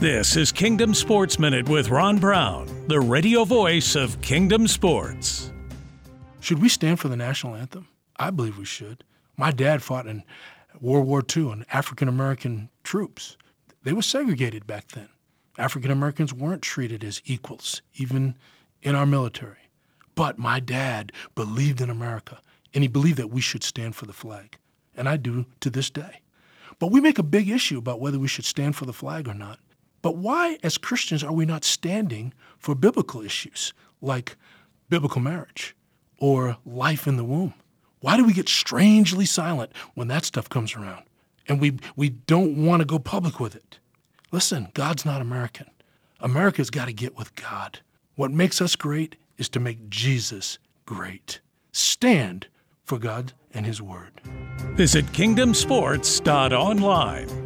This is Kingdom Sports Minute with Ron Brown, the radio voice of Kingdom Sports. Should we stand for the national anthem? I believe we should. My dad fought in World War II and African American troops. They were segregated back then. African Americans weren't treated as equals, even in our military. But my dad believed in America, and he believed that we should stand for the flag. And I do to this day. But we make a big issue about whether we should stand for the flag or not. But why, as Christians, are we not standing for biblical issues like biblical marriage or life in the womb? Why do we get strangely silent when that stuff comes around and we, we don't want to go public with it? Listen, God's not American. America's got to get with God. What makes us great is to make Jesus great. Stand for God and His Word. Visit kingdomsports.online